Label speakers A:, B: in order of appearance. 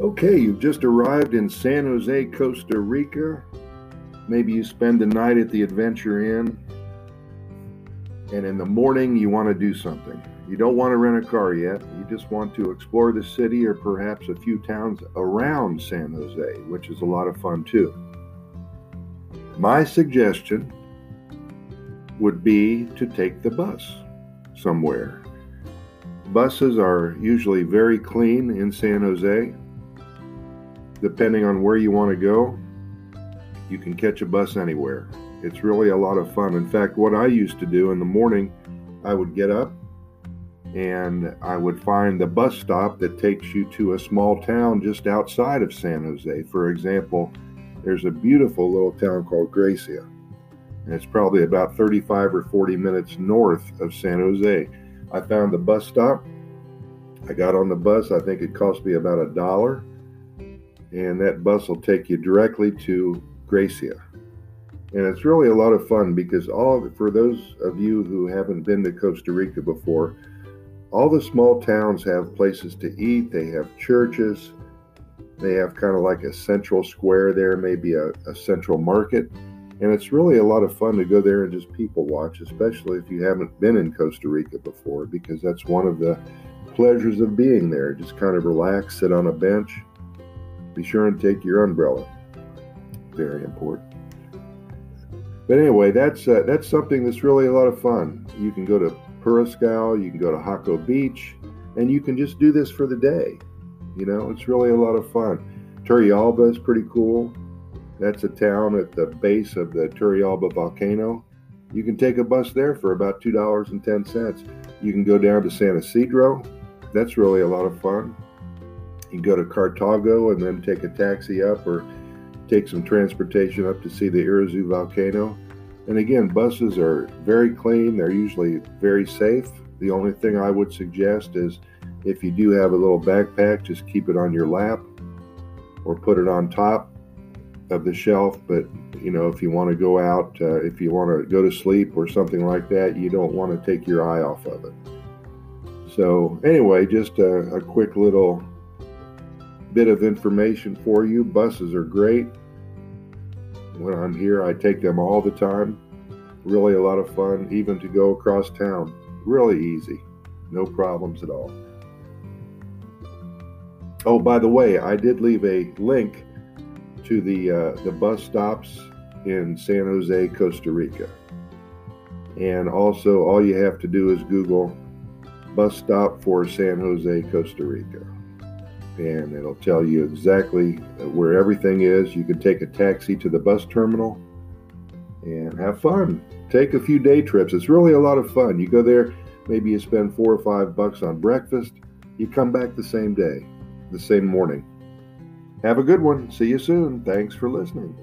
A: Okay, you've just arrived in San Jose, Costa Rica. Maybe you spend the night at the Adventure Inn, and in the morning you want to do something. You don't want to rent a car yet. You just want to explore the city or perhaps a few towns around San Jose, which is a lot of fun too. My suggestion would be to take the bus somewhere. Buses are usually very clean in San Jose. Depending on where you want to go, you can catch a bus anywhere. It's really a lot of fun. In fact, what I used to do in the morning, I would get up and I would find the bus stop that takes you to a small town just outside of San Jose. For example, there's a beautiful little town called Grecia, and it's probably about 35 or 40 minutes north of San Jose. I found the bus stop. I got on the bus. I think it cost me about a dollar, and that bus will take you directly to Grecia. And it's really a lot of fun because all for those of you who haven't been to Costa Rica before, all the small towns have places to eat. They have churches. They have kind of like a central square there, maybe a, a central market. And it's really a lot of fun to go there and just people watch, especially if you haven't been in Costa Rica before, because that's one of the pleasures of being there. Just kind of relax, sit on a bench. Be sure and take your umbrella. Very important. But anyway, that's uh, that's something that's really a lot of fun. You can go to Puriscal, you can go to Jaco Beach, and you can just do this for the day. You know, it's really a lot of fun. Turrialba is pretty cool. That's a town at the base of the Turrialba volcano. You can take a bus there for about $2.10. You can go down to San Isidro. That's really a lot of fun. You go to Cartago and then take a taxi up or take some transportation up to see the Irazu volcano. And again, buses are very clean, they're usually very safe. The only thing I would suggest is if you do have a little backpack, just keep it on your lap or put it on top of the shelf. But you know, if you want to go out, uh, if you want to go to sleep or something like that, you don't want to take your eye off of it. So, anyway, just a, a quick little bit of information for you. Buses are great. When I'm here, I take them all the time. Really a lot of fun, even to go across town. Really easy. No problems at all. Oh, by the way, I did leave a link to the uh, the bus stops in San Jose, Costa Rica. And also, all you have to do is Google bus stop for San Jose, Costa Rica. And it'll tell you exactly where everything is. You can take a taxi to the bus terminal and have fun. Take a few day trips. It's really a lot of fun. You go there, maybe you spend four or five bucks on breakfast. You come back the same day, the same morning. Have a good one. See you soon. Thanks for listening.